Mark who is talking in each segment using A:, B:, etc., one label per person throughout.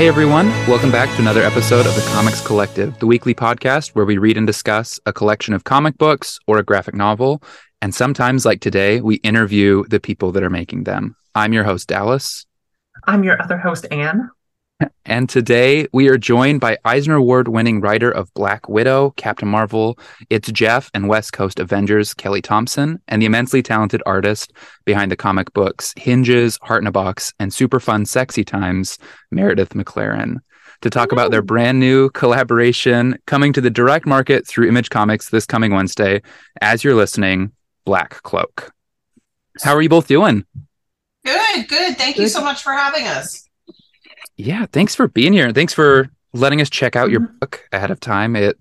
A: Hey everyone, welcome back to another episode of the Comics Collective, the weekly podcast where we read and discuss a collection of comic books or a graphic novel. And sometimes, like today, we interview the people that are making them. I'm your host, Dallas.
B: I'm your other host, Anne.
A: And today we are joined by Eisner Award winning writer of Black Widow, Captain Marvel, It's Jeff, and West Coast Avengers, Kelly Thompson, and the immensely talented artist behind the comic books Hinges, Heart in a Box, and Super Fun Sexy Times, Meredith McClaren. To talk about their brand new collaboration coming to the direct market through Image Comics this coming Wednesday. As you're listening, Black Cloak. How are you both doing?
C: Good, good. Thank you so much for having us.
A: Yeah, thanks for being here. Thanks for letting us check out your book ahead of time. It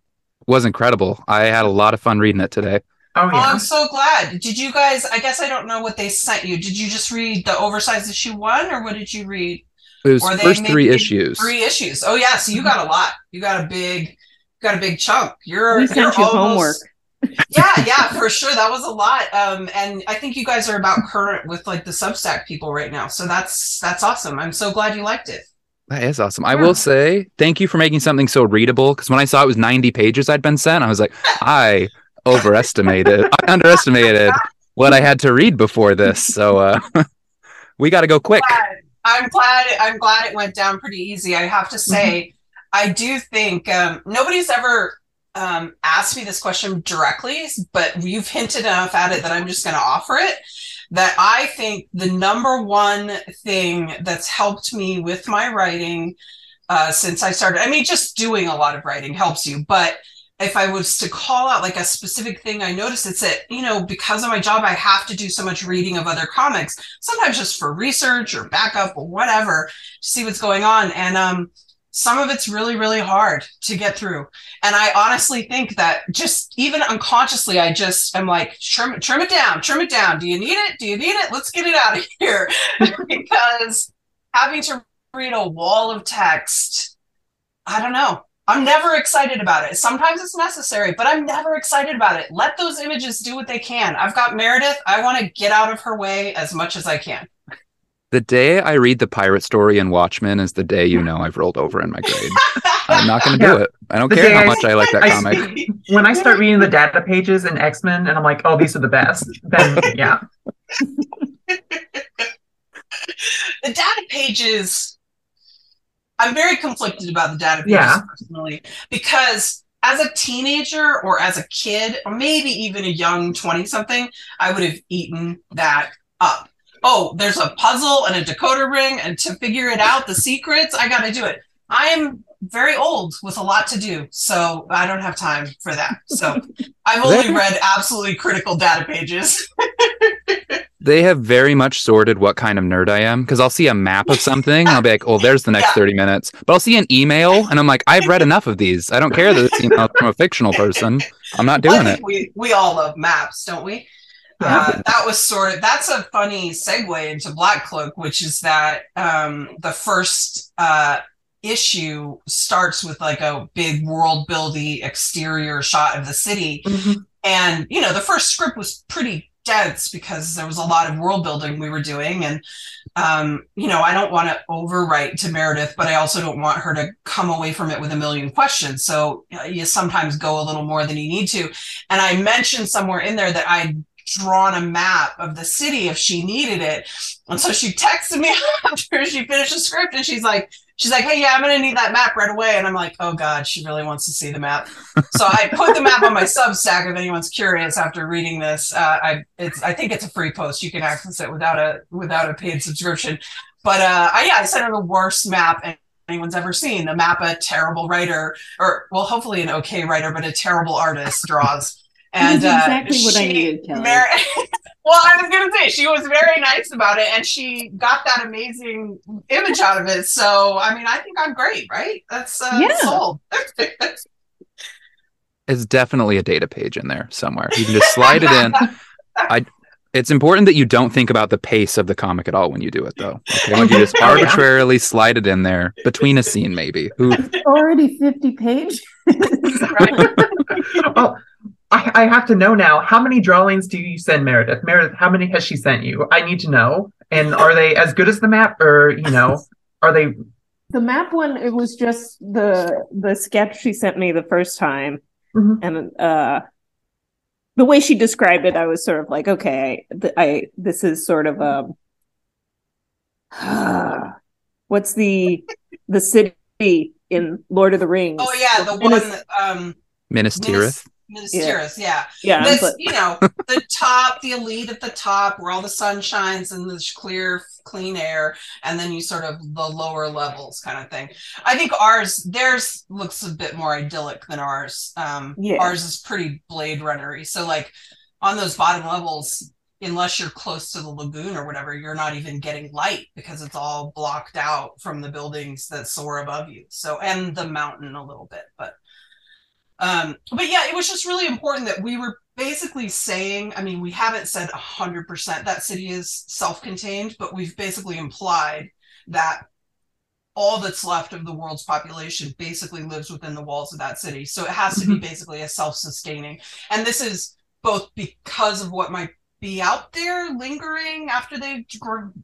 A: was incredible. I had a lot of fun reading it today.
B: Oh
C: Oh,
B: yeah.
C: I'm so glad. Did you guys? I guess I don't know what they sent you. Did you just read the oversized issue one, or what did you read?
A: It was
C: Or
A: first three issues.
C: Three issues. Oh yeah, so you got a lot. You got a big, got a big chunk. You're
D: We sent
C: you're
D: you
C: almost-
D: homework.
C: yeah, yeah, for sure. That was a lot. Um, and I think you guys are about current with like the Substack people right now. So that's that's awesome. I'm so glad you liked it.
A: That is awesome. I will say thank you for making something so readable because when I saw it was 90 pages I'd been sent, I was like, I overestimated, I underestimated what I had to read before this. So uh, we got to go quick.
C: I'm glad. I'm glad it went down pretty easy. I have to
A: Mm-hmm.
C: say, I do think um, nobody's ever um, asked me this question directly, but you've hinted enough at it that I'm just going to offer it. That I think the number one thing that's helped me with my writing uh, since I started. I mean, just doing a lot of writing helps you, but if I was to call out like a specific thing I noticed, it's that, you know, because of my job, I have to do so much reading of other comics, sometimes just for research or backup or whatever, to see what's going on. And um, some of it's really, really hard to get through. And I honestly think that just even unconsciously, I just am like, trim, trim it down, trim it down. Do you need it? Do you need it? Let's get it out of here. because having to read a wall of text, I don't know. I'm never excited about it. Sometimes it's necessary, but I'm never excited about it. Let those images do what they can. I've got Meredith. I want to get out of her way as much as I can.
A: The day I read the pirate story in Watchmen is the day you know I've rolled over in my grade. I'm not going to do
B: Yeah.
A: it. I don't
B: The
A: care how
B: I-
A: much I like that
B: I
A: comic.
B: When I start reading the data pages in X Men, and I'm like, oh, these are the best. Then yeah,
C: the data pages i'm very conflicted about the data pages
B: Yeah.
C: personally because as a teenager or as a kid or maybe even a young 20 something i would have eaten that up oh there's a puzzle and a decoder ring and to figure it out the secrets i gotta do it i am very old with a lot to do so i don't have time for that so i've only read absolutely critical data pages
A: They have very much sorted what kind of nerd I am because I'll see a map of something and I'll be like, oh, there's the next
C: Yeah.
A: 30 minutes. But I'll see an email and I'm like, I've read enough of these. I don't care that it's email from a fictional person. I'm not doing it.
C: We we all love maps, don't we? Uh, that was sort of that's a funny segue into Black Cloak, which is that um, the first uh, issue starts with like a big world building exterior shot of the city, and you know the first script was pretty dense because there was a lot of world building we were doing. And um, you know i don't want to overwrite to meredith but i also don't want her to come away from it with a million questions. So uh, you sometimes go a little more than you need to. And i mentioned somewhere in there that i'd drawn a map of the city if she needed it and so she texted me after she finished the script and she's like she's like hey yeah i'm gonna need that map right away and i'm like oh god she really wants to see the map so I put the map on my Substack if anyone's curious after reading this. Uh, I it's I think it's a free post. You can access it without a without a paid subscription. But uh, I, yeah, I sent her the worst map anyone's ever seen. The map a terrible writer, or well, hopefully an okay writer, but a terrible artist draws. And
D: That's
C: uh,
D: exactly what I
C: she-
D: needed, Kelly.
C: Mar- well, I was gonna say she was very nice about it, and she got that amazing image out of it. So I mean, I think I'm great, right? That's uh,
D: Yeah.
C: sold.
A: It's definitely a data page in there somewhere. You can just slide it in. I it's important that you don't think about the pace of the comic at all when you do it though. Okay. Like you just
B: Oh, yeah.
A: arbitrarily slide it in there between a scene maybe. Who
D: Already 50 pages.
B: oh, I, I have to know now. How many drawings do you send Meredith? Meredith, how many has she sent you? I need to know. And are they as good as the map, or you know, are they
D: The map one, it was just the the sketch she sent me the first time,
B: Mhm.
D: and uh, the way she described it, I was sort of like, okay, th- I this is sort of um, what's the the city in Lord of the Rings?
C: Oh yeah, the
D: Minas-
C: one that, um
A: Minas Tirith.
C: Tirith, yeah.
D: yeah,
C: This,
D: but-
C: you know, the top, the elite at the top, where all the sun shines and there's clear, clean air, and then you sort of the lower levels kind of thing. I think ours, theirs looks a bit more idyllic than ours. Um,
D: Yeah.
C: Ours is pretty Blade Runnery. So, like on those bottom levels, unless you're close to the lagoon or whatever, you're not even getting light because it's all blocked out from the buildings that soar above you. So, and the mountain a little bit, but um, but yeah, it was just really important that we were basically saying, I mean, we haven't said 100% that city is self contained, but we've basically implied that all that's left of the world's population basically lives within the walls of that city. So it has to be basically a self sustaining. And this is both because of what might be out there lingering after they've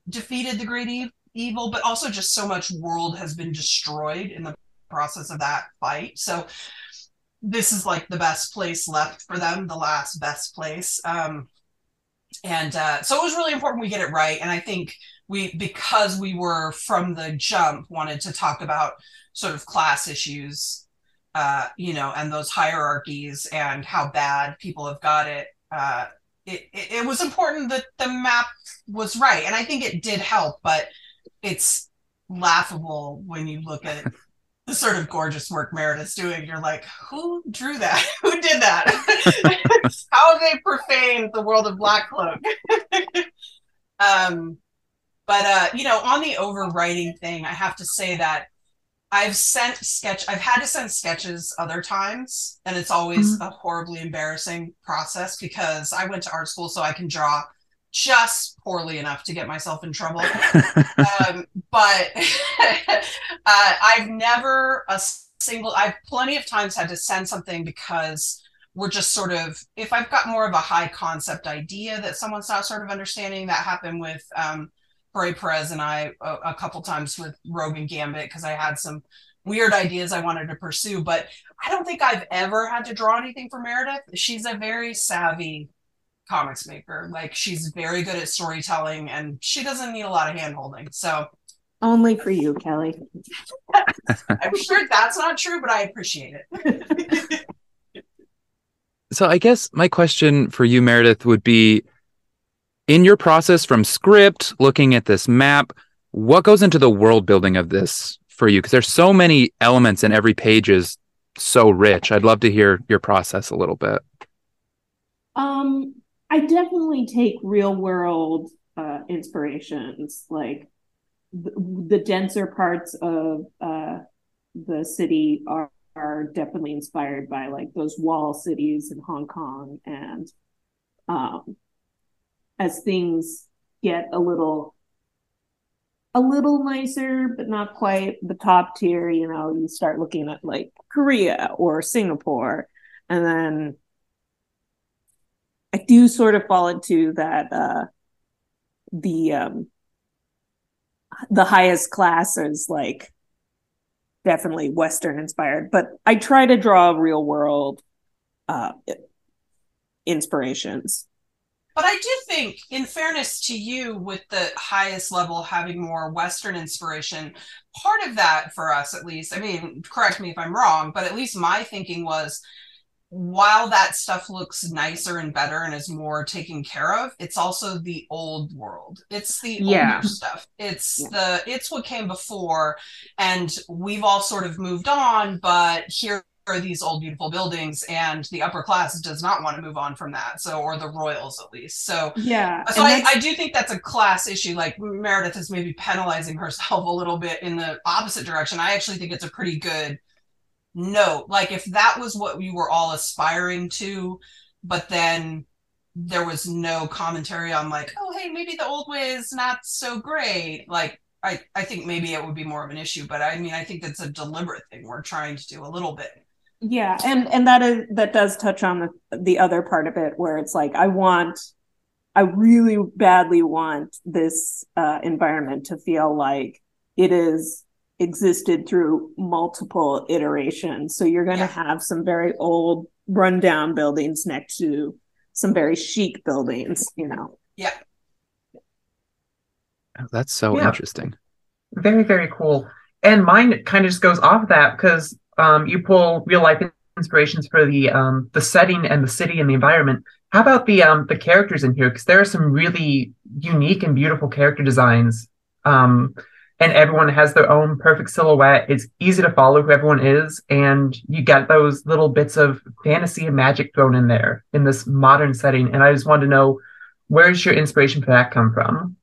C: defeated the great e- evil, but also just so much world has been destroyed in the process of that fight. So this is like the best place left for them, the last best place. Um, and uh, so it was really important we get it right. And I think we, because we were from the jump, wanted to talk about sort of class issues, uh, you know, and those hierarchies and how bad people have got it. Uh, it, it, it was important that the map was right. And I think it did help, but it's laughable when you look at the sort of gorgeous work Meredith's doing. You're like, who drew that? who did that? How have they profaned the world of Black Cloak? um, but uh, you know, on the overwriting thing, I have to say that I've sent sketch. I've had to send sketches other times, and it's always a horribly embarrassing process because I went to art school, so I can draw just poorly enough to get myself in trouble um, but uh, I've never a single. I've plenty of times had to send something because we're just sort of. If I've got more of a high concept idea that someone's not sort of understanding, that happened with um, Pere Perez and I a, a couple times with Rogue and Gambit because I had some weird ideas I wanted to pursue, but I don't think I've ever had to draw anything for Meredith. She's a very savvy comics maker. Like she's very good at storytelling and she doesn't need a lot of hand holding. So
D: only for you, Kelly.
C: I'm sure that's not true, but I appreciate it.
A: So I guess my question for you, Meredith, would be in your process from script, looking at this map, what goes into the world building of this for you? Because there's so many elements and every page is so rich. I'd love to hear your process a little bit.
D: Um, I definitely take real world uh, inspirations, like the, the denser parts of uh, the city are, are definitely inspired by like those wall cities in Hong Kong, and um, as things get a little a little nicer, but not quite the top tier, you know, you start looking at like Korea or Singapore, and then I do sort of fall into that uh the um the highest class is like definitely western inspired but i try to draw real world uh inspirations.
C: But I do think, in fairness to you, with the highest level having more Western inspiration, part of that for us, at least, I mean, correct me if I'm wrong, but at least my thinking was while that stuff looks nicer and better and is more taken care of, it's also the old world. It's the
D: Yeah.
C: older stuff. It's the it's what came before, and we've all sort of moved on. But here are these old beautiful buildings, and the upper class does not want to move on from that. So, or the royals at least. So,
D: yeah
C: so I, I do think that's a class issue. Like Meredith is maybe penalizing herself a little bit in the opposite direction. I actually think it's a pretty good note. Like if that was what we were all aspiring to, but then there was no commentary on like, oh hey, maybe the old way is not so great. Like I, I think maybe it would be more of an issue, but I mean I think it's a deliberate thing we're trying to do a little bit.
D: yeah and and that is that does touch on the the other part of it where it's like i want i really badly want this uh environment to feel like it is existed through multiple iterations. So you're going to
C: Yeah.
D: have some very old, rundown buildings next to some very chic buildings, you know.
A: Oh, That's so
B: Yeah.
A: interesting.
B: Very, very cool. And mine kind of just goes off that because um, you pull real life inspirations for the um, the setting and the city and the environment. How about the um, the characters in here? Because there are some really unique and beautiful character designs. Um, and everyone has their own perfect silhouette. It's easy to follow who everyone is, and you get those little bits of fantasy and magic thrown in there in this modern setting. And I just wanted to know where's your inspiration for that come from?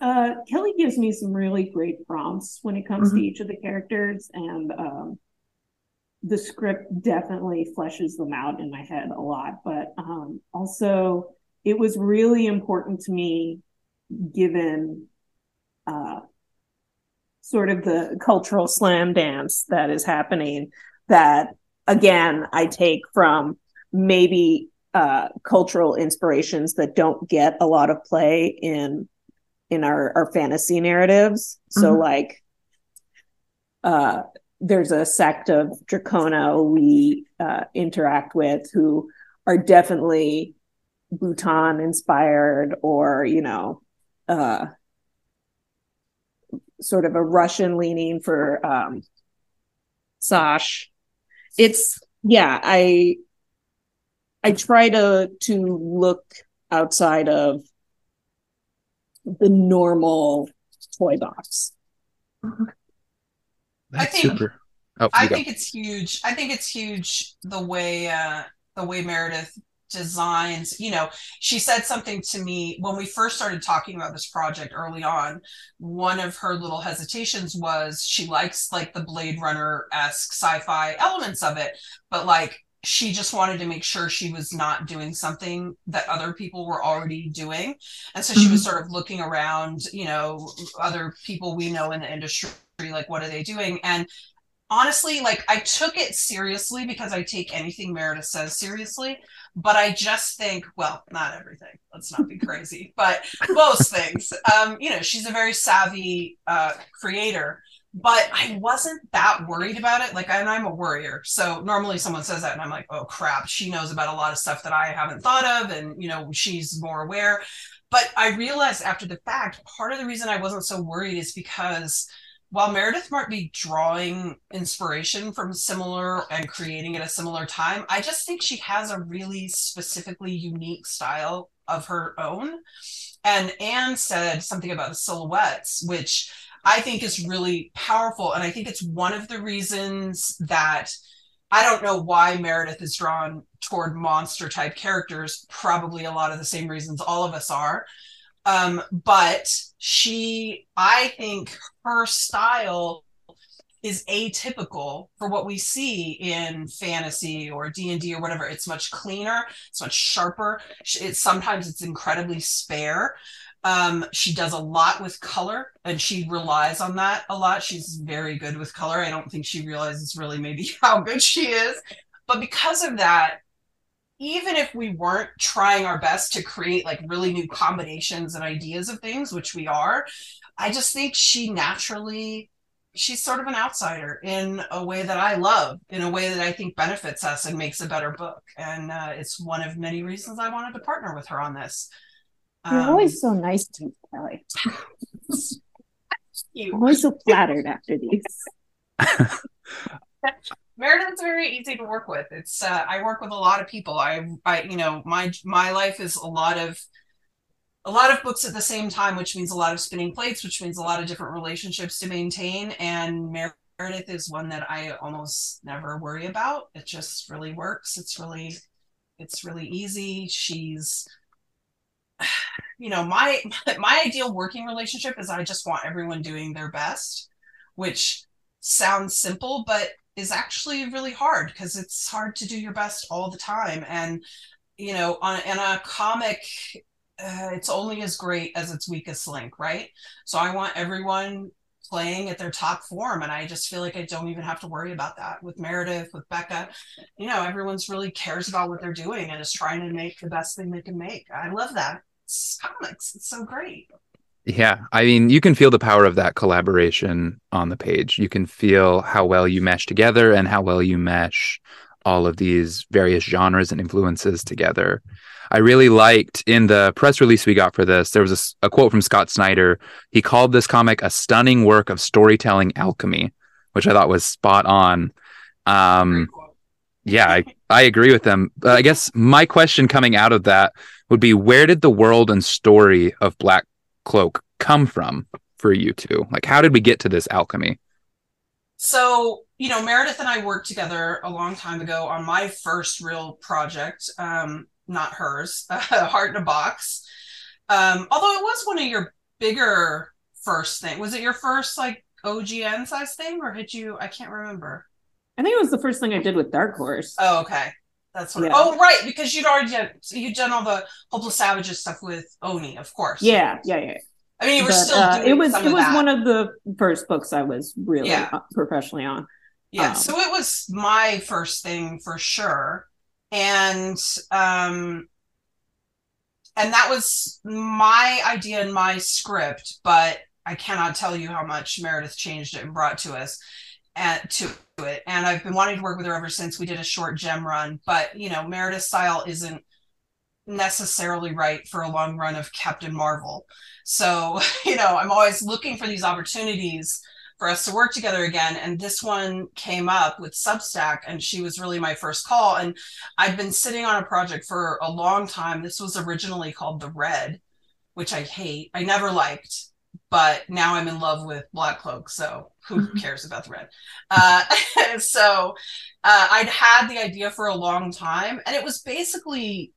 D: Uh, Kelly gives me some really great prompts when it comes
B: Mhm.
D: to each of the characters, and um, the script definitely fleshes them out in my head a lot. But um, also, it was really important to me, given uh, sort of the cultural slam dance that is happening, that again, I take from maybe uh, cultural inspirations that don't get a lot of play in in our our fantasy narratives. So
B: Mhm.
D: like uh there's a sect of Dracona we uh interact with who are definitely Bhutan inspired or, you know, uh sort of a Russian leaning for um Sash. It's yeah, I I try to to look outside of the normal toy box.
A: That's
C: think-
A: super. Oh,
C: I
A: go.
C: think it's huge. I think it's huge the way uh the way Meredith designs, you know, she said something to me when we first started talking about this project early on. One of her little hesitations was she likes like the Blade Runner-esque sci-fi elements of it, but like she just wanted to make sure she was not doing something that other people were already doing. And so she was mm-hmm. sort of looking around, you know, other people we know in the industry, like what are they doing? And honestly, like I took it seriously because I take anything Meredith says seriously. But I just think, well, not everything. Let's not be crazy, but most things. Um, you know, she's a very savvy uh, creator. But I wasn't that worried about it. Like, and I'm a worrier. So normally someone says that, and I'm like, oh crap, she knows about a lot of stuff that I haven't thought of, and you know, she's more aware. But I realized after the fact, part of the reason I wasn't so worried is because while Meredith might be drawing inspiration from similar and creating at a similar time, I just think she has a really specifically unique style of her own. And Anne said something about the silhouettes, which I think is really powerful. And I think it's one of the reasons that I don't know why Meredith is drawn toward monster type characters, probably a lot of the same reasons all of us are. Um, but she, I think her style is atypical for what we see in fantasy or d&d or whatever. It's much cleaner it's much sharper. It's sometimes it's incredibly spare. Um, she does a lot with color and she relies on that a lot. She's very good with color. I don't think she realizes really maybe how good she is. But because of that even if we weren't trying our best to create like really new combinations and ideas of things which we are i just think she naturally she's sort of an outsider in a way that I love, in a way that I think benefits us and makes a better book. And uh, it's one of many reasons I wanted to partner with her on this.
D: You're
C: Um,
D: always so nice to me, Kelly.
C: you.
D: I'm always so flattered after these.
C: Meredith's very easy to work with. It's uh, I work with a lot of people. I, I, you know, my my life is a lot of a lot of books at the same time, which means a lot of spinning plates, which means a lot of different relationships to maintain. And Meredith is one that I almost never worry about. It just really works. It's really, it's really easy. She's, you know, my my ideal working relationship is I just want everyone doing their best, which sounds simple, but is actually really hard because it's hard to do your best all the time. And you know, on in a comic uh, it's only as great as its weakest link, right? So I want everyone playing at their top form, and I just feel like I don't even have to worry about that with Meredith, with Becca. You know, everyone's really cares about what they're doing and is trying to make the best thing they can make. I love that. It's comics. It's so great.
A: Yeah, I mean, you can feel the power of that collaboration on the page. You can feel how well you mesh together and how well you mesh all of these various genres and influences together. I really liked in the press release we got for this, there was a, a quote from Scott Snyder. He called this comic a stunning work of storytelling alchemy, which I thought was spot on. Um, yeah, I, I agree with them. But I guess my question coming out of that would be where did the world and story of Black Cloak come from for you two? Like, how did we get to this alchemy?
C: So, you know, Meredith and I worked together a long time ago on my first real project, um, not hers, Heart in a Box. Um, although it was one of your bigger first thing. Was it your first like OGN size thing or had you I can't remember.
D: I think it was the first thing I did with Dark Horse.
C: Oh, okay. That's what. Yeah. Oh, right, because you'd already done you'd done all the Hopeless Savages stuff with Oni, of course.
D: Yeah, yeah, yeah.
C: I mean, but, still. Uh,
D: it was
C: it
D: was
C: that.
D: one of the first books I was really yeah. professionally on.
C: Yeah, um, so it was my first thing for sure, and um, and that was my idea and my script, but I cannot tell you how much Meredith changed it and brought to us and to it. And I've been wanting to work with her ever since we did a short Jem run. But you know, Meredith's style isn't necessarily right for a long run of Captain Marvel. So, you know, I'm always looking for these opportunities for us to work together again. And this one came up with Substack, and she was really my first call. And I've been sitting on a project for a long time. This was originally called The Red, which I hate. I never liked but now I'm in love with Black Cloak, so who mm-hmm. cares about the red? Uh, so uh, I'd had the idea for a long time, and it was basically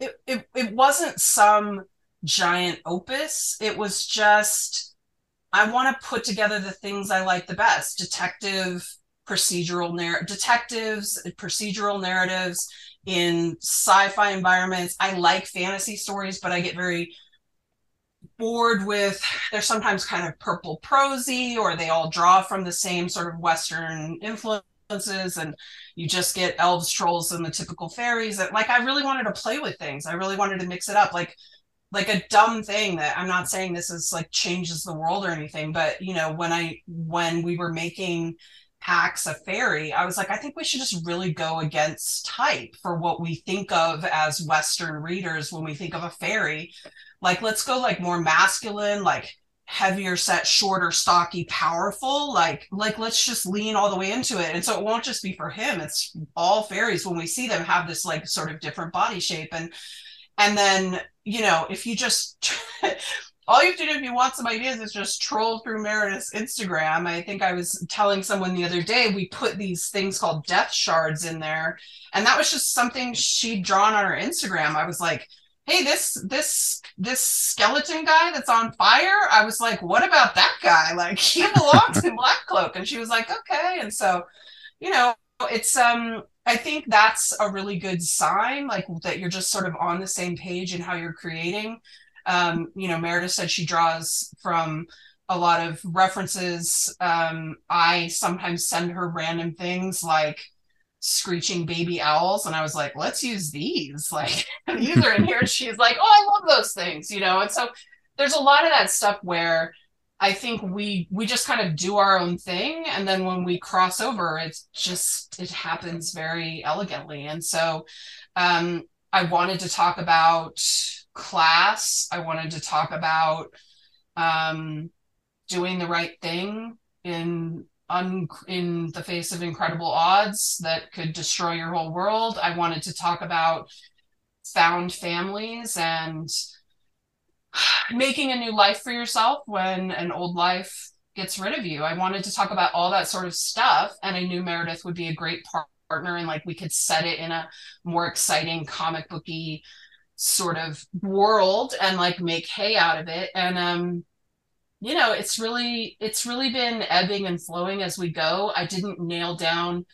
C: it, it, it wasn't some giant opus. It was just I want to put together the things I like the best: detective, procedural narr- detectives, procedural narratives in sci-fi environments. I like fantasy stories, but I get very bored with they're sometimes kind of purple prosy or they all draw from the same sort of western influences and you just get elves trolls and the typical fairies that like i really wanted to play with things i really wanted to mix it up like like a dumb thing that i'm not saying this is like changes the world or anything but you know when i when we were making packs a fairy, I was like, I think we should just really go against type for what we think of as Western readers when we think of a fairy. Like, let's go like more masculine, like heavier set, shorter, stocky, powerful. Like, like let's just lean all the way into it. And so it won't just be for him. It's all fairies when we see them have this like sort of different body shape. And and then, you know, if you just all you have to do if you want some ideas is just troll through Meredith's Instagram. I think I was telling someone the other day we put these things called death shards in there, and that was just something she'd drawn on her Instagram. I was like, hey this this this skeleton guy that's on fire? I was like what about that guy? Like he belongs in black cloak. And she was like okay. And so you know it's um i think that's a really good sign like that you're just sort of on the same page in how you're creating. Um you know meredith said she draws from a lot of references. Um i sometimes send her random things like screeching baby owls and i was like let's use these. Like these are in here. She's like oh i love those things you know? And so there's a lot of that stuff where i think we we just kind of do our own thing and then when we cross over it's just it happens very elegantly. And so um i wanted to talk about class. I wanted to talk about um doing the right thing in un- in the face of incredible odds that could destroy your whole world. I wanted to talk about found families and making a new life for yourself when an old life gets rid of you. I wanted to talk about all that sort of stuff, and I knew Meredith would be a great partner, and like we could set it in a more exciting comic booky sort of world and like make hay out of it. And um, you know it's really it's really been ebbing and flowing as we go. I didn't nail down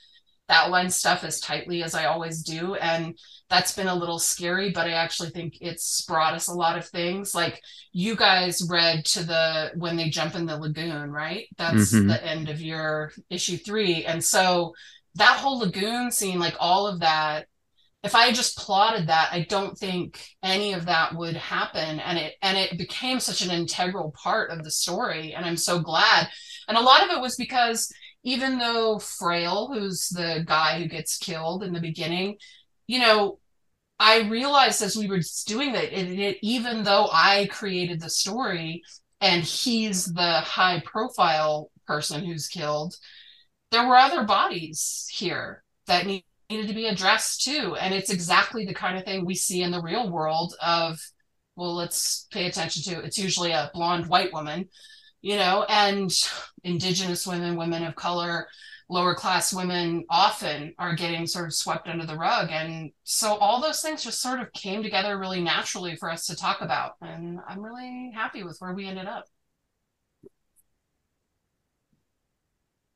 C: that one stuff as tightly as i always do and that's been a little scary but i actually think it's brought us a lot of things. Like you guys read to the when they jump in the lagoon right? That's mm-hmm. the end of your issue three. And so that whole lagoon scene like all of that if I just plotted that, I don't think any of that would happen. And it and it became such an integral part of the story. And I'm so glad. And a lot of it was because even though Frail, who's the guy who gets killed in the beginning, you know, I realized as we were doing that, it, it, even though I created the story and he's the high profile person who's killed, there were other bodies here that need, needed to be addressed too. And it's exactly the kind of thing we see in the real world of, well, let's pay attention to. It's usually a blonde white woman, you know, and indigenous women, women of color, lower class women often are getting sort of swept under the rug. And so all those things just sort of came together really naturally for us to talk about. And I'm really happy with where we ended up.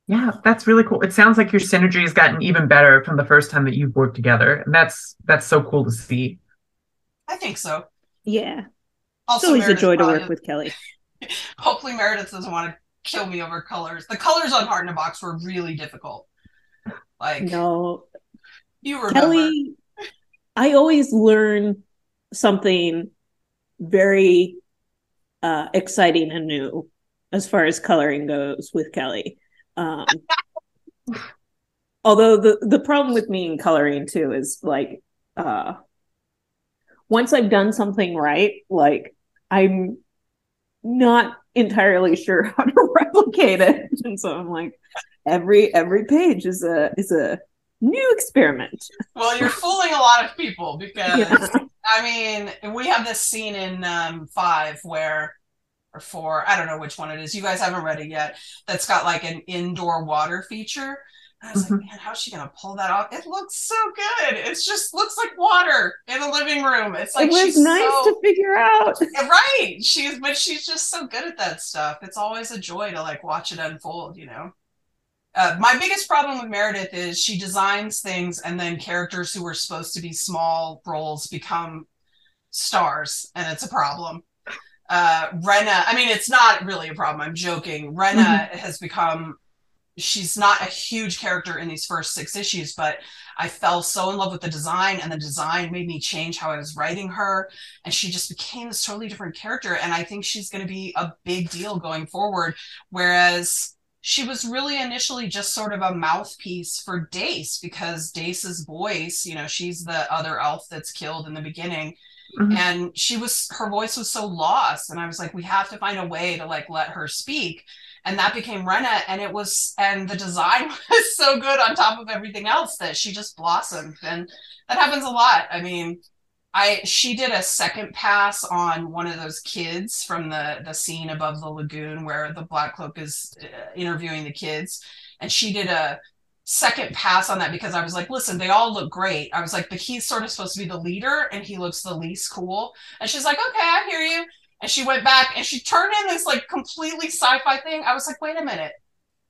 B: Yeah, that's really cool. It sounds like your synergy has gotten even better from the first time that you've worked together. And that's that's so cool to see.
C: I think so.
D: Yeah.
C: Also,
D: it's always
C: Meredith
D: a joy to work with Kelly.
C: Hopefully, Meredith doesn't want to kill me over colors. The colors on Heart in a Box were really difficult. Like,
D: No,
C: you remember.
D: Kelly, I always learn something very uh, exciting and new as far as coloring goes with Kelly. Um, although the the problem with me in coloring too is like uh, once I've done something right, like I'm not entirely sure how to replicate it, and so I'm like every every page is a is a new experiment.
C: Well, you're fooling a lot of people because
D: Yeah.
C: I mean, we have this scene in um, five where, or four, I don't know which one it is. You guys haven't read it yet. That's got like an indoor water feature. And I was like,
B: Mhm.
C: man, how's she gonna pull that off? It looks so good. It just looks like water in a living room. It's like
D: it was
C: she's
D: nice
C: so
D: to figure out.
C: right. She's but she's just so good at that stuff. It's always a joy to like watch it unfold. You know. Uh, my biggest problem with Meredith is she designs things and then characters who were supposed to be small roles become stars, and it's a problem. Uh, Rena, I mean, it's not really a problem. I'm joking. Rena has become, she's not a huge character in these first six issues, but I fell so in love with the design, and the design made me change how I was writing her. And she just became this totally different character. And I think she's going to be a big deal going forward. Whereas she was really initially just sort of a mouthpiece for Dace because Dace's voice, you know, she's the other elf that's killed in the beginning.
B: Mhm.
C: And she was her voice was so lost. And I was like, we have to find a way to like let her speak. And that became Rena. And it was and the design was so good on top of everything else that she just blossomed. And that happens a lot. I mean, I she did a second pass on one of those kids from the the scene above the lagoon where the black cloak is uh, interviewing the kids and she did a second pass on that because I was like listen they all look great. I was like but he's sort of supposed to be the leader and he looks the least cool. And she's like okay I hear you. And she went back and she turned in this like completely sci-fi thing. I was like wait a minute.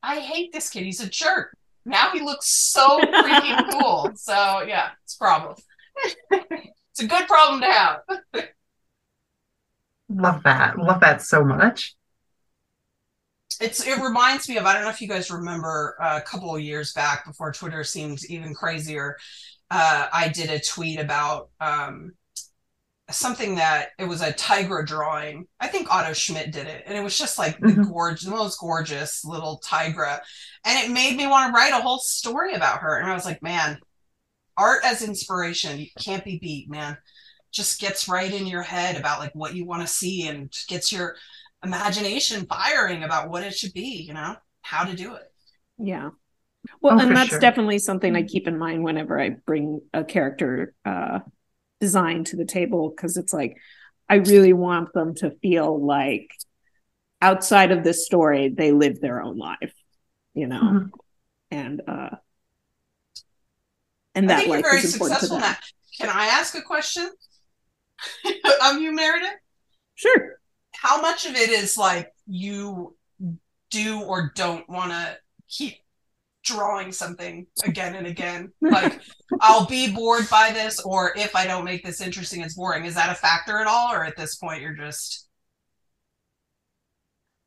C: I hate this kid. He's a jerk. Now he looks so freaking cool. So yeah it's a problem. It's a good problem to have.
B: Love that. Love that so much.
C: It's it reminds me of I don't know if you guys remember uh, a couple of years back before Twitter seemed even crazier. Uh, I did a tweet about um, something that it was a Tigra drawing. I think Otto Schmidt did it, and it was just like the
B: Mhm.
C: gorgeous, the most gorgeous little Tigra, and it made me want to write a whole story about her. And I was like, man, art as inspiration can't be beat, man. Just gets right in your head about like what you want to see, and gets your imagination firing about what it should be. You know how to do it.
D: Yeah. Well,
B: Oh,
D: and that's
B: sure.
D: definitely something I keep in mind whenever I bring a character uh, design to the table because it's like I really want them to feel like outside of this story, they live their own life, you know,
B: Mhm.
D: and uh, and
C: I
D: that
C: think you're
D: life
C: very
D: is important to
C: successful
D: them.
C: now. Can I ask a question of you, Meredith?
D: Sure.
C: How much of it is like you do or don't want to keep drawing something again and again? Like, I'll be bored by this, or if I don't make this interesting, it's boring. Is that a factor at all, or at this point you're just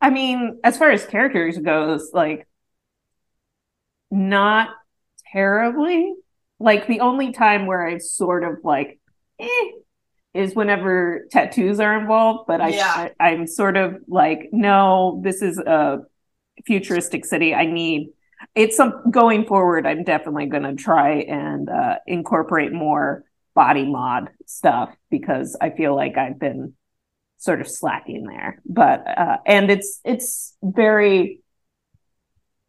D: I mean, as far as characters goes, like not terribly. like the only time where I've sort of like eh, is whenever tattoos are involved, but I,
C: Yeah.
D: I I'm sort of like no, this is a futuristic city. I need it's some going forward. I'm definitely going to try and uh, incorporate more body mod stuff because I feel like I've been sort of slacking there. But uh, and it's it's very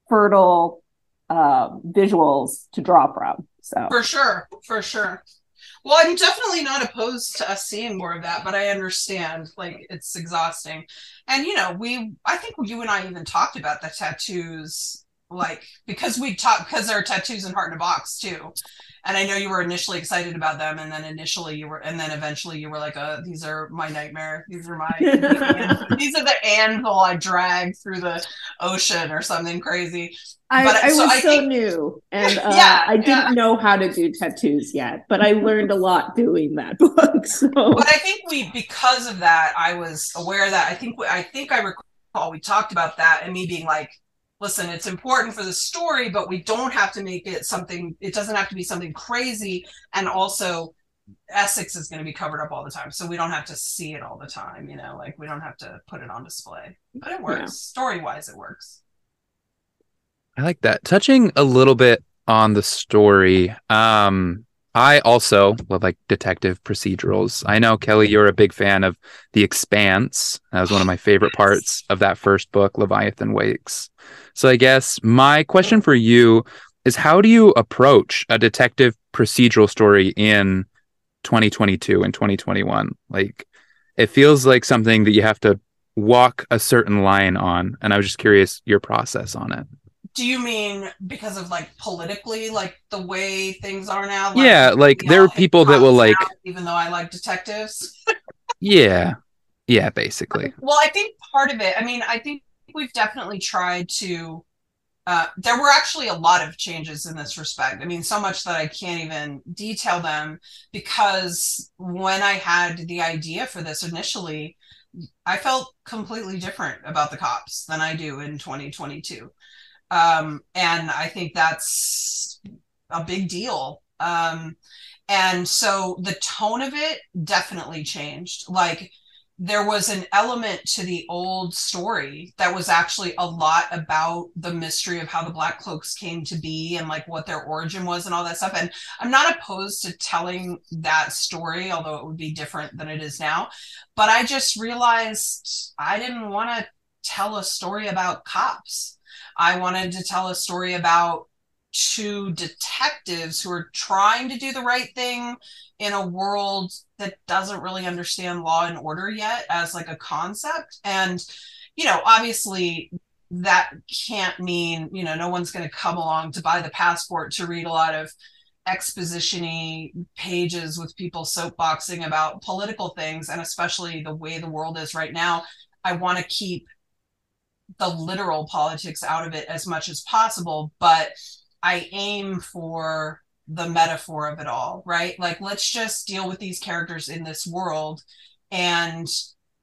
D: fertile uh, visuals to draw from. So
C: For sure, for sure. Well, I'm definitely not opposed to us seeing more of that, but I understand like it's exhausting. And you know, we I think you and I even talked about the tattoos like because we talked because there are tattoos in Heart in a Box too. And I know you were initially excited about them, and then initially you were, and then eventually you were like, "Uh, these are my nightmare. These are my, these are the anvil I drag through the ocean or something crazy."
D: I,
C: But,
D: I
C: so
D: was
C: I
D: so
C: think-
D: new and uh,
C: Yeah,
D: I didn't
C: yeah.
D: know how to do tattoos yet, but I learned a lot doing that book. So
C: but I think we because of that I was aware that I think I think I recall we talked about that and me being like listen it's important for the story but we don't have to make it something it doesn't have to be something crazy and also Essex is going to be covered up all the time so we don't have to see it all the time you know like we don't have to put it on display but it works
D: Yeah.
C: story wise it works
A: I like that. Touching a little bit on the story. Um, I also love like detective procedurals. I know Kelly, you're a big fan of The Expanse. That was one of my favorite parts of that first book, Leviathan Wakes. So I guess my question for you is how do you approach a detective procedural story in 2022 and 2021? Like it feels like something that you have to walk a certain line on. And I was just curious your process on it.
C: Do you mean because of like politically like the way things are now like,
A: yeah, like there
C: all
A: are people that will like,
C: even though I like detectives
A: yeah, yeah, basically.
C: Well, I think part of it, I mean, I think we've definitely tried to. Uh, there were actually a lot of changes in this respect. I mean, so much that I can't even detail them because when I had the idea for this initially, I felt completely different about the cops than I do in 2022. Um, and I think that's a big deal. Um, and so the tone of it definitely changed. Like, there was an element to the old story that was actually a lot about the mystery of how the black cloaks came to be and like what their origin was and all that stuff and i'm not opposed to telling that story although it would be different than it is now but i just realized i didn't want to tell a story about cops i wanted to tell a story about two detectives who are trying to do the right thing in a world that doesn't really understand law and order yet as like a concept. And you know obviously that can't mean you know no one's going to come along to buy the passport to read a lot of expositiony pages with people soapboxing about political things and especially the way the world is right now. I want to keep the literal politics out of it as much as possible but i aim for the metaphor of it all, right? Like, let's just deal with these characters in this world and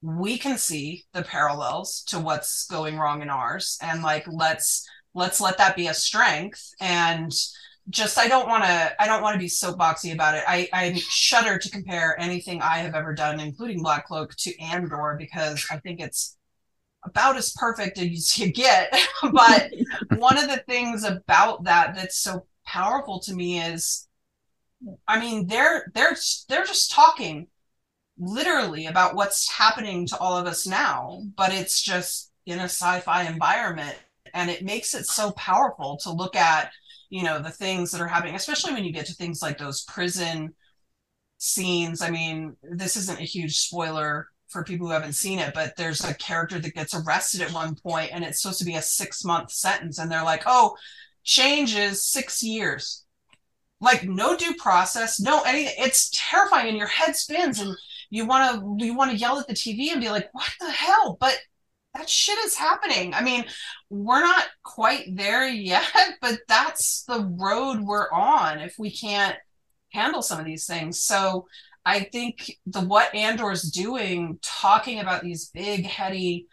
C: we can see the parallels to what's going wrong in ours and like let's let's let that be a strength and just i don't want to i don't want to be soapboxy about it i i shudder to compare anything i have ever done including black cloak to andor because i think it's about as perfect as you get but one of the things about that that's so powerful to me is i mean they're they're they're just talking literally about what's happening to all of us now but it's just in a sci-fi environment and it makes it so powerful to look at you know the things that are happening especially when you get to things like those prison scenes. I mean this isn't a huge spoiler for people who haven't seen it but there's a character that gets arrested at one point and it's supposed to be a six month sentence and they're like oh change is six years. Like no due process no anything. It's terrifying and your head spins and you want to you want to yell at the tv and be like what the hell? But that shit is happening. I mean we're not quite there yet but that's the road we're on if we can't handle some of these things. So i think the what andor's doing talking about these big heady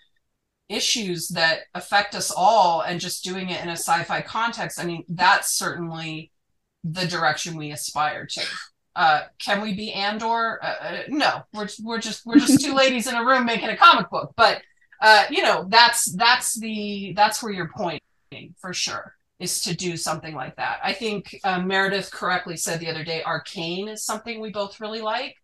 C: issues that affect us all and just doing it in a sci-fi context i mean that's certainly the direction we aspire to. Uh, can we be Andor? Uh, uh, no, we're we're just we're just two ladies in a room making a comic book. But uh, you know, that's that's the that's where you're pointing for sure is to do something like that. I think uh, Meredith correctly said the other day, Arcane is something we both really like,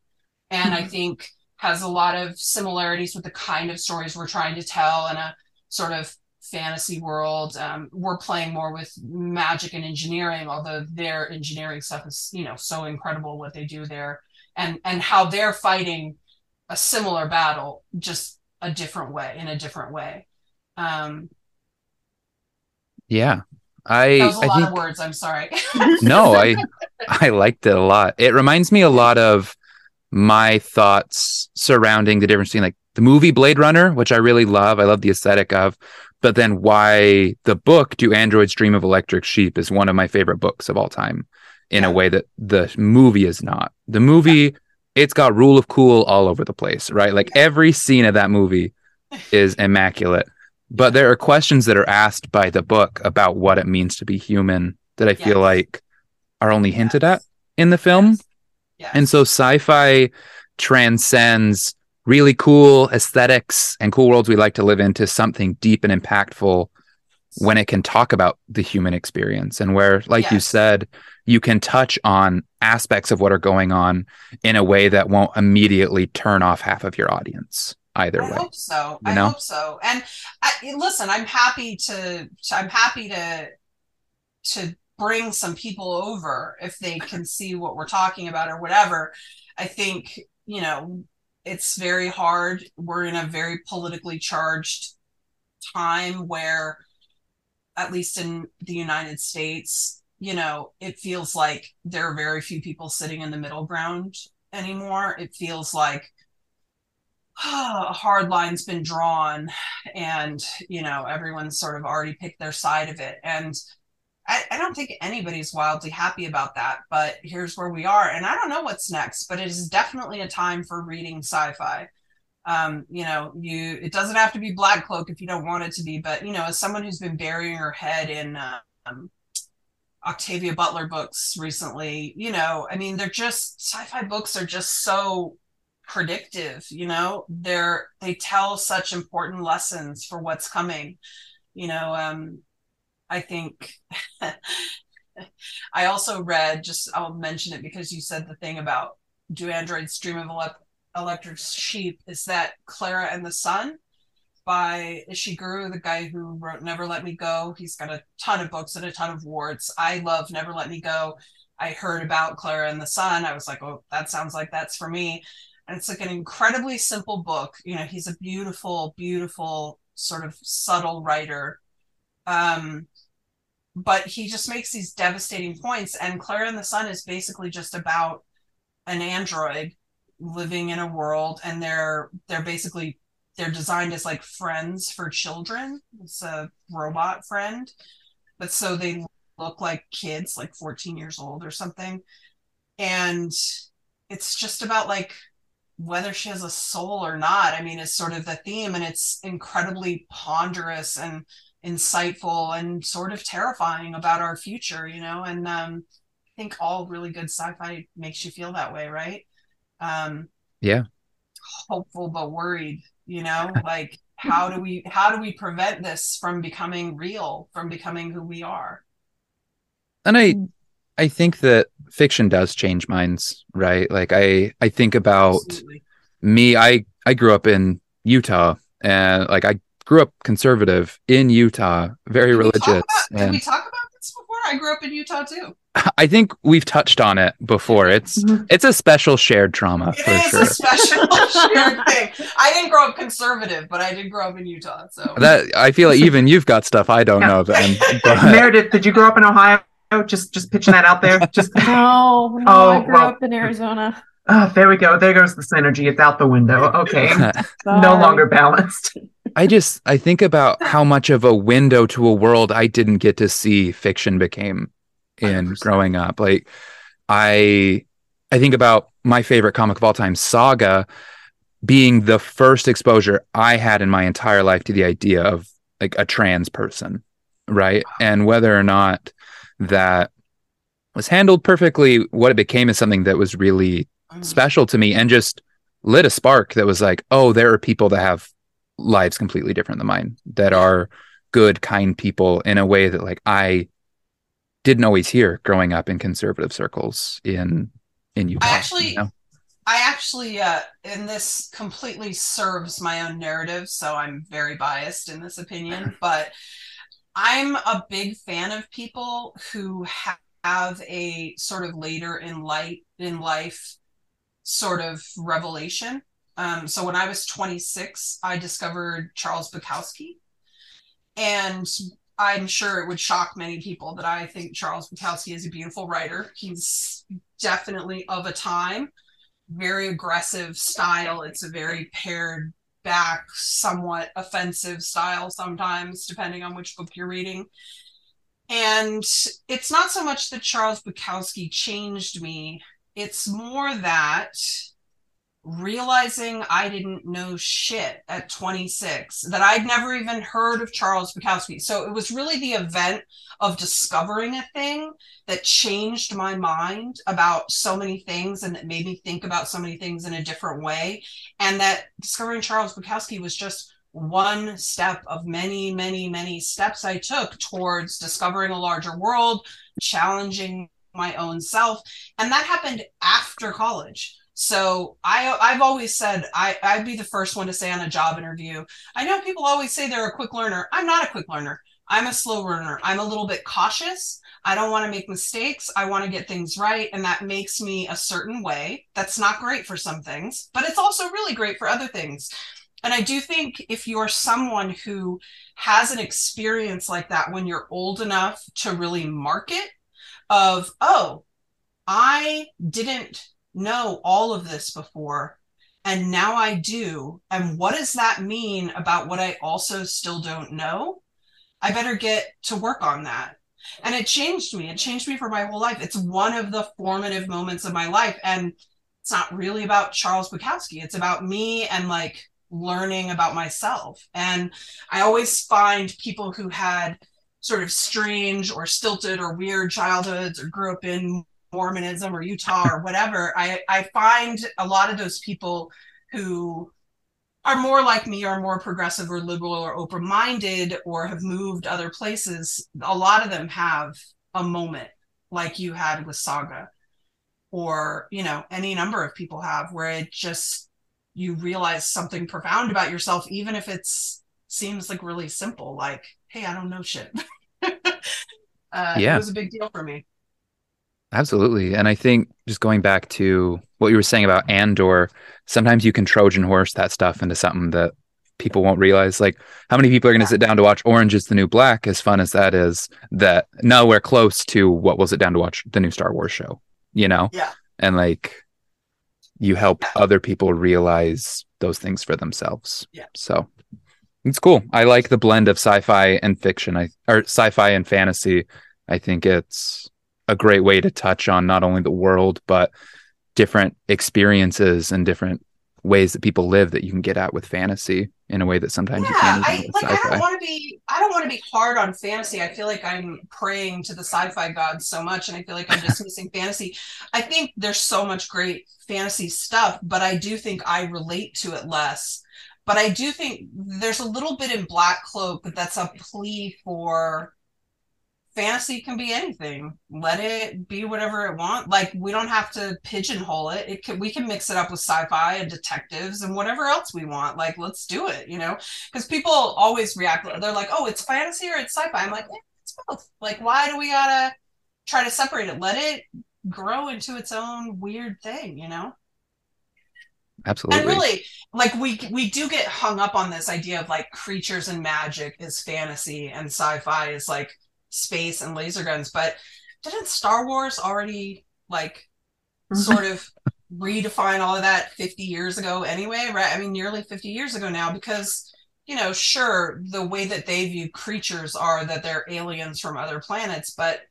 C: and mm-hmm. I think has a lot of similarities with the kind of stories we're trying to tell and a sort of fantasy world. Um, we're playing more with magic and engineering, although their engineering stuff is, you know, so incredible what they do there, and and how they're fighting a similar battle, just a different way, in a different way. Um,
A: yeah, I.
C: That was a
A: I
C: lot
A: think,
C: of words. I'm sorry.
A: no, I I liked it a lot. It reminds me a lot of my thoughts surrounding the difference between like the movie Blade Runner, which I really love. I love the aesthetic of, but then why the book Do Androids Dream of Electric Sheep is one of my favorite books of all time in yeah. a way that the movie is not. The movie, yeah. it's got rule of cool all over the place, right? Like every scene of that movie is immaculate. But there are questions that are asked by the book about what it means to be human that I yes. feel like are only hinted yes. at in the film. Yes. Yes. And so sci fi transcends really cool aesthetics and cool worlds we like to live into something deep and impactful when it can talk about the human experience and where like yes. you said you can touch on aspects of what are going on in a way that won't immediately turn off half of your audience either way.
C: I
A: way.
C: hope so. You I hope so. And I, listen, I'm happy to. I'm happy to to bring some people over if they can see what we're talking about or whatever. I think you know it's very hard. We're in a very politically charged time where, at least in the United States, you know, it feels like there are very few people sitting in the middle ground anymore. It feels like a hard line's been drawn and you know everyone's sort of already picked their side of it. And I, I, don't think anybody's wildly happy about that but here's where we are and i don't know what's next but it is definitely a time for reading sci-fi. Um, you know you it doesn't have to be black cloak if you don't want it to be but you know as someone who's been burying her head in um, octavia butler books recently you know i mean they're just sci-fi books are just so predictive you know? They're they tell such important lessons for what's coming you know um i think i also read just i'll mention it because you said the thing about do androids dream of ele- electric sheep? Is that clara and the sun? By ishiguro the guy who wrote never let me go? He's got a ton of books and a ton of awards i love never let me go. I heard about clara and the sun. I was like oh that sounds like that's for me and it's like an incredibly simple book. You know he's a beautiful beautiful sort of subtle writer. Um but he just makes these devastating points and clara and the sun is basically just about an android living in a world and they're they're basically they're designed as like friends for children. It's a robot friend. But so they look like kids like 14 years old or something. And it's just about like whether she has a soul or not i mean is sort of the theme and it's incredibly ponderous and insightful and sort of terrifying about our future you know? And um, i think all really good sci-fi makes you feel that way right? Um,
A: yeah.
C: hopeful but worried you know? Like how do we how do we prevent this from becoming real from becoming who we are?
A: And i I think that fiction does change minds, right? Like I I think about Absolutely. me. I I grew up in Utah, and like I grew up conservative in Utah, very did religious. We
C: about, and... Did we talk about this before? I grew up in Utah too.
A: I think we've touched on it before. It's mm-hmm. it's a special shared trauma
C: it
A: for
C: is
A: sure.
C: a special shared thing. I didn't grow up conservative, but I did grow up in Utah. So
A: that I feel like even you've got stuff I don't yeah. know. Then,
B: but... Meredith, did you grow up in Ohio? Oh, just just pitching that out there. Just
D: no, oh, no. Oh, I grew well, up in Arizona.
B: Oh, there we go. There goes the synergy. It's out the window. Okay, no longer balanced.
A: I just I think about how much of a window to a world I didn't get to see fiction became in 100%. growing up. Like I I think about my favorite comic of all time, Saga, being the first exposure I had in my entire life to the idea of like a trans person, right? And whether or not that was handled perfectly. What it became is something that was really
C: Mm.
A: special to me and just lit a spark that was like, oh, there are people that have lives completely different than mine that are good, kind people in a way that like I didn't always hear growing up in conservative circles in in Utah.
C: actually-
A: you know?
C: I actually, uh, and this completely serves my own narrative, so I'm very biased in this opinion, but I'm a big fan of people who have a sort of later in light in life sort of revelation. Um, so when I was 26, I discovered Charles Bukowski, and I'm sure it would shock many people that I think Charles Bukowski is a beautiful writer. He's definitely of a time very aggressive style. It's a very pared back, somewhat offensive style sometimes, depending on which book you're reading. And it's not so much that Charles Bukowski changed me, it's more that realizing I didn't know shit at 26, that I'd never even heard of Charles Bukowski. So it was really the event of discovering a thing that changed my mind about so many things and that made me think about so many things in a different way. And that discovering Charles Bukowski was just one step of many, many, many steps I took towards discovering a larger world, challenging my own self. And that happened after college. So I I've always said I, I'd be the first one to say on a job interview. I know people always say they're a quick learner. I'm not a quick learner. I'm a slow learner. I'm a little bit cautious. I don't want to make mistakes. I want to get things right. And that makes me a certain way. That's not great for some things, but it's also really great for other things. And I do think if you're someone who has an experience like that when you're old enough to really mark it, of, oh, I didn't know all of this before and now I do. And what does that mean about what I also still don't know? I better get to work on that. And it changed me. It changed me for my whole life. It's one of the formative moments of my life. And it's not really about Charles Bukowski. It's about me and like learning about myself. And I always find people who had sort of strange or stilted or weird childhoods or grew up in Mormonism or Utah or whatever, I, I find a lot of those people who are more like me or more progressive or liberal or open minded or have moved other places, a lot of them have a moment like you had with Saga or, you know, any number of people have where it just, you realize something profound about yourself, even if it's seems like really simple, like, hey, I don't know shit. uh,
A: Yeah.
C: It was a big deal for me.
A: Absolutely. And I think just going back to what you were saying about Andor, sometimes you can Trojan horse that stuff into something that people won't realize. Like, how many people are going to
C: Yeah.
A: sit down to watch Orange is the New Black, as fun as that is, that nowhere close to what will sit down to watch the new Star Wars show, you know?
C: Yeah.
A: And like, you help
C: Yeah.
A: other people realize those things for themselves.
C: Yeah.
A: So it's cool. I like the blend of sci-fi and fiction. I or sci-fi and fantasy. I think it's a great way to touch on not only the world but different experiences and different ways that people live that you can get at with fantasy in a way that sometimes you
C: yeah,
A: can't
C: I like. I
A: sci-fi.
C: don't want to be. I don't want to be hard on fantasy. I feel like I'm praying to the sci-fi gods so much, and I feel like I'm dismissing fantasy. I think there's so much great fantasy stuff, but I do think I relate to it less. But I do think there's a little bit in Black Cloak that's a plea for fantasy can be anything. Let it be whatever it want. Like we don't have to pigeonhole it. It can we can mix it up with sci-fi and detectives and whatever else we want. Like let's do it, you know? Because people always react. They're like, "Oh, it's fantasy or it's sci-fi." I'm like, it's both. Like, why do we gotta try to separate it? Let it grow into its own weird thing, you know?
A: Absolutely.
C: And really, like we we do get hung up on this idea of like creatures and magic is fantasy and sci-fi is like space and laser guns. But didn't Star Wars already like mm-hmm. sort of redefine all of that 50 years ago anyway, right? I mean, nearly 50 years ago now, because you know, sure, the way that they view creatures are that they're aliens from other planets, but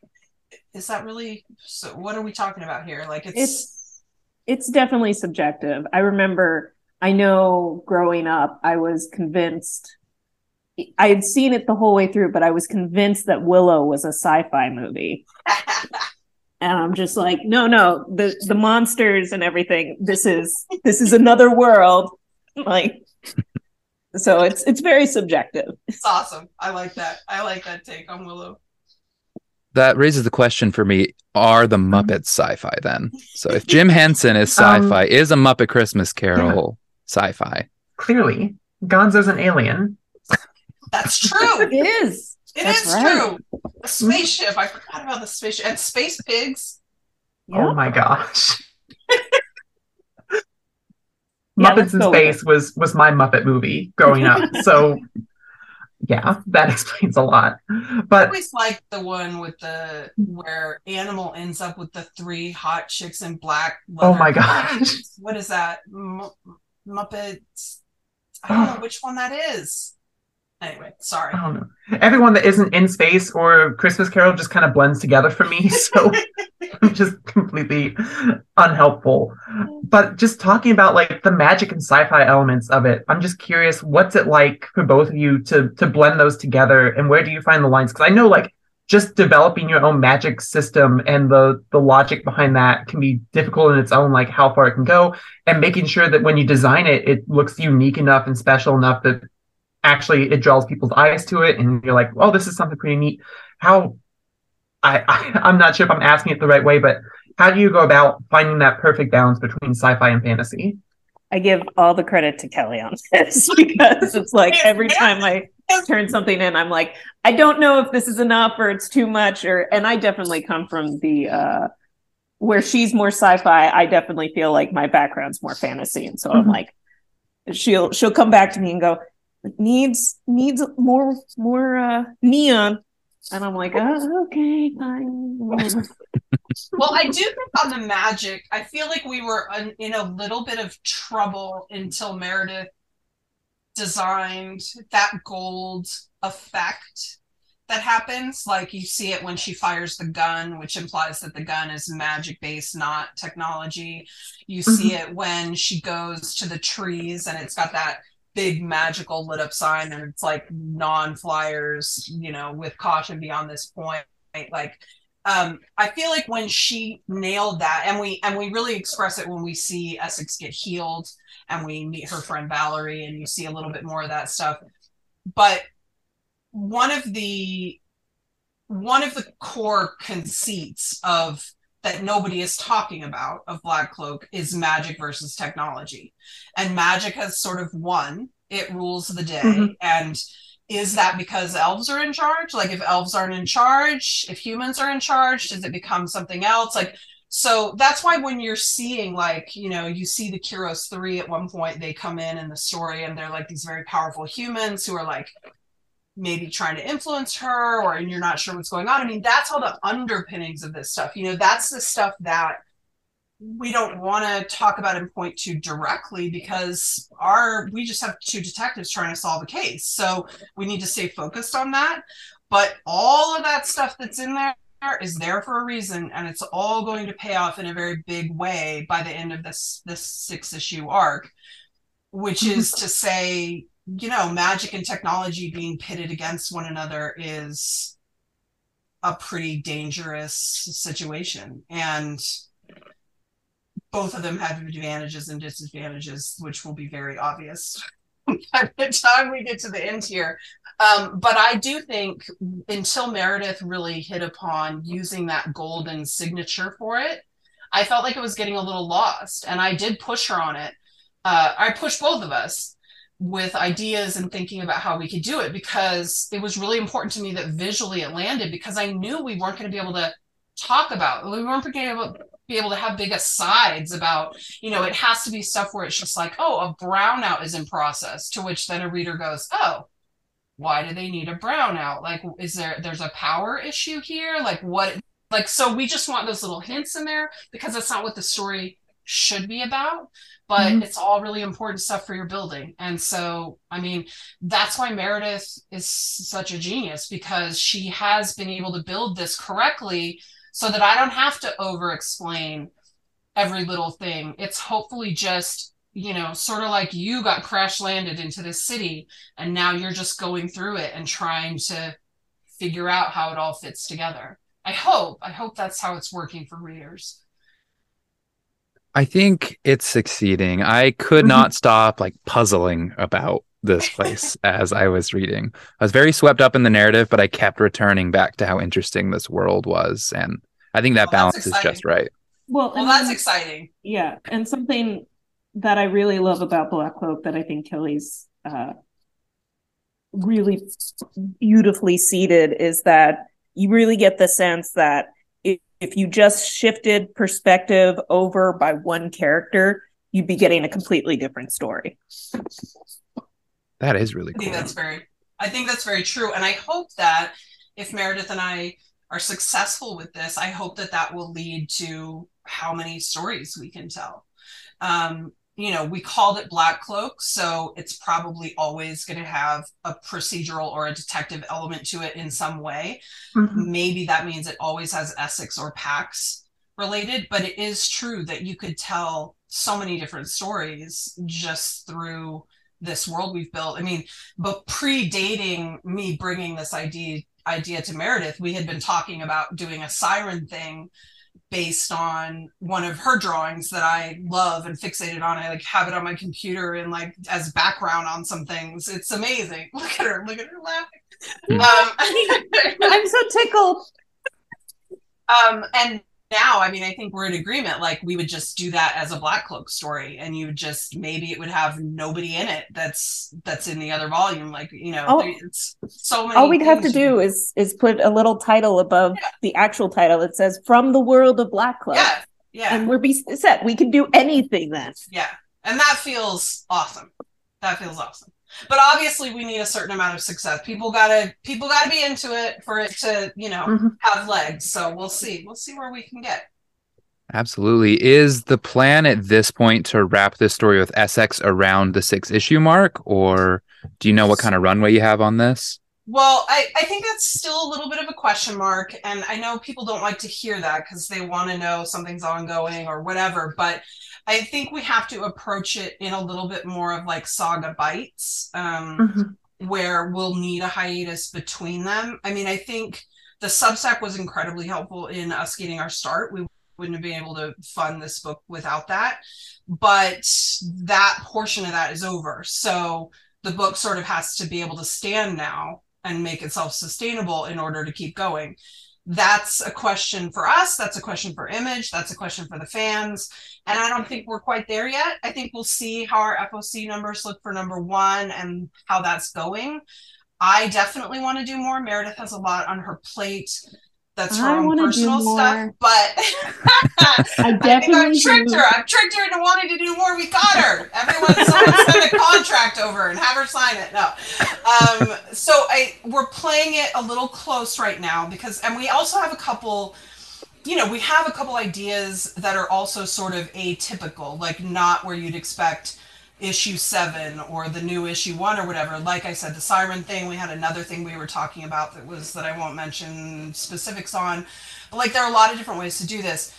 C: is that really so what are we talking about here? Like it's,
D: it's it's definitely subjective. I remember I know growing up I was convinced I had seen it the whole way through, but I was convinced that Willow was a sci-fi movie. and I'm just like, no, no, the the monsters and everything. This is this is another world. Like, so it's it's very subjective.
C: It's awesome. I like that. I like that take on Willow.
A: That raises the question for me: Are the Muppets sci-fi then? So if Jim Henson is
B: Um,
A: sci-fi, is a Muppet Christmas Carol sci-fi?
B: Clearly, Gonzo's an alien.
C: That's true.
D: It is.
C: It
D: That's
C: is
D: right.
C: true. The spaceship. I forgot about the spaceship and space pigs.
D: Yeah.
B: Oh my gosh. Muppets
D: let's
B: in Space was was my Muppet movie growing up. so yeah, that explains a lot. But I
C: always like the one with the where animal ends up with the three hot chicks in black.
B: Oh
C: leather
B: my
C: pants.
B: gosh.
C: What is that? M- Muppets. I don't know which one that is. Anyway, sorry.
B: I don't know. Everyone that isn't in space or Christmas Carol just kind of blends together for me. So just completely unhelpful. But just talking about like the magic and sci-fi elements of it, I'm just curious, what's it like for both of you to to blend those together, and where do you find the lines? Because I know like just developing your own magic system and the the logic behind that can be difficult in its own, like how far it can go, and making sure that when you design it, it looks unique enough and special enough that actually it draws people's eyes to it and you're like oh this is something pretty neat how I, I i'm not sure if i'm asking it the right way but how do you go about finding that perfect balance between sci-fi and fantasy
D: I give all the credit to Kelly on this because it's like every time I turn something in, I'm like, I don't know if this is enough or it's too much, or and I definitely come from the uh where she's more sci-fi. I definitely feel like my background's more fantasy, and so I'm
B: Mhm.
D: like, she'll she'll come back to me and go, "It needs needs more more uh neon, and I'm like, oh, okay, fine.
C: Well, I do think on the magic, I feel like we were un- in a little bit of trouble until Meredith designed that gold effect that happens. Like you see it when she fires the gun, which implies that the gun is magic based, not technology. You see it when she goes to the trees and it's got that big magical lit up sign and it's like non flyers, you know, with caution beyond this point. Like um i feel like when she nailed that and we and we really express it when we see essex get healed and we meet her friend valerie and you see a little bit more of that stuff but one of the one of the core conceits of that nobody is talking about of black cloak is magic versus technology. And magic has sort of won. It rules the day.
B: Mhm.
C: and is that because elves are in charge? Like if elves aren't in charge if humans are in charge does it become something else? Like so that's why when you're seeing like you know you see the Kyros 3 at one point they come in in the story and they're like these very powerful humans who are like maybe trying to influence her or and you're not sure what's going on. I mean that's all the underpinnings of this stuff. You know that's the stuff that we don't want to talk about and point to directly because our we just have two detectives trying to solve a case. So we need to stay focused on that. But all of that stuff that's in there is there for a reason and it's all going to pay off in a very big way by the end of this this six issue arc which is mm-hmm. to say you know magic and technology being pitted against one another is a pretty dangerous situation and both of them have advantages and disadvantages which will be very obvious by the time we get to the end here um, but I do think until Meredith really hit upon using that golden signature for it, I felt like it was getting a little lost. And I did push her on it. Uh, I pushed both of us with ideas and thinking about how we could do it because it was really important to me that visually it landed because I knew we weren't going to be able to talk about we weren't going to be able to have big asides about you know it has to be stuff where it's just like oh a brownout is in process to which then a reader goes oh why do they need a brownout? Like is there there's a power issue here? Like what like so we just want those little hints in there because that's not what the story should be about but
B: Mhm.
C: it's all really important stuff for your building and so i mean that's why meredith is such a genius because she has been able to build this correctly so that i don't have to over explain every little thing it's hopefully just you know sort of like you got crash landed into this city and now you're just going through it and trying to figure out how it all fits together I hope. I hope that's how it's working for readers.
A: I think it's succeeding. I could not stop like puzzling about this place as I was reading. I was very swept up in the narrative, but I kept returning back to how interesting this world was. And I think that
C: Well,
A: balance is just right.
D: Well,
C: Well,
D: and
C: that's
D: then-
C: exciting.
D: Yeah, and something that I really love about Black Cloak that I think Kelly's uh, really beautifully seated is that you really get the sense that if, if you just shifted perspective over by one character, you'd be getting a completely different story.
A: That is really
C: I think
A: cool.
C: that's very I think that's very true and I hope that if Meredith and I are successful with this, I hope that that will lead to how many stories we can tell. Um, you know, we called it Black Cloak, so it's probably always going to have a procedural or a detective element to it in some way.
B: Mhm.
C: Maybe that means it always has Essex or Pax related, but it is true that you could tell so many different stories just through this world we've built. I mean, but predating me bringing this idea idea to Meredith, we had been talking about doing a siren thing based on one of her drawings that I love and fixated on. I like have it on my computer and like as background on some things. It's amazing. Look at her, look at her laughing. Um,
D: I'm so tickled.
C: um and now i mean i think we're in agreement like we would just do that as a black cloak story and you would just maybe it would have nobody in it that's that's in the other volume like you know
D: Oh.
C: there- it's so many
D: All we'd have to do is is put a little title above
C: Yeah.
D: the actual title. It says "From the World of Black Cloak,"
C: yeah yeah
D: and we're be set. We can do anything then.
C: yeah and that feels awesome that feels awesome but obviously we need a certain amount of success people gotta people gotta be into it for it to you know
B: Mhm.
C: have legs so we'll see we'll see where we can get
A: Absolutely. Is the plan at this point to wrap this story with Essex around the six issue mark, or do you know what kind of runway you have on this?
C: Well, I, I think that's still a little bit of a question mark. And I know people don't like to hear that because they want to know something's ongoing or whatever. But I think we have to approach it in a little bit more of like saga bites, um,
B: Mhm.
C: where we'll need a hiatus between them. I mean, I think the Substack was incredibly helpful in us getting our start. We wouldn't have been able to fund this book without that. But that portion of that is over. So the book sort of has to be able to stand now and make itself sustainable in order to keep going. That's a question for us. That's a question for Image. That's a question for the fans. And I don't think we're quite there yet. I think we'll see how our FOC numbers look for number one and how that's going. I definitely want to do more. Meredith has a lot on her plate. That's her
D: I
C: own personal stuff. But
D: I
C: I think I've
D: definitely
C: tricked
D: do.
C: her. I've tricked her into wanting to do more. We got her. Everyone, someone send a contract over and have her sign it. No. Um, so I we're playing it a little close right now because, and we also have a couple. You know, we have a couple ideas that are also sort of atypical, like not where you'd expect issue seven or the new issue one or whatever. Like I said, the siren thing. We had another thing we were talking about that was that I won't mention specifics on. But like there are a lot of different ways to do this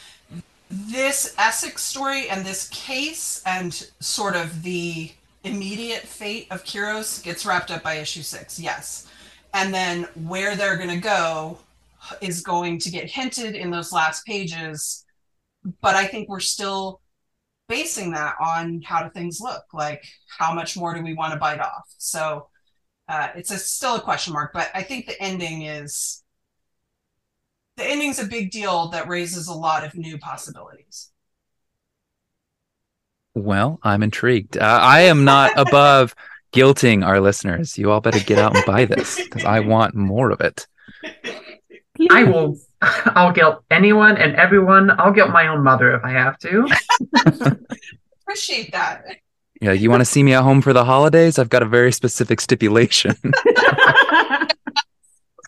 C: this Essex story and this case and sort of the immediate fate of Kiros gets wrapped up by issue six, yes. And then where they're going to go is going to get hinted in those last pages. But I think we're still basing that on how do things look like how much more do we want to bite off so uh, it's a, still a question mark but i think the ending is the ending's a big deal that raises a lot of new possibilities
A: Well, I'm intrigued. Uh, I am not above guilting our listeners. You all better get out and buy this because I want more of it.
B: I will. I'll guilt anyone and everyone. I'll guilt my own mother if I have to.
C: appreciate that
A: Yeah, you want to see me at home for the holidays? I've got a very specific stipulation.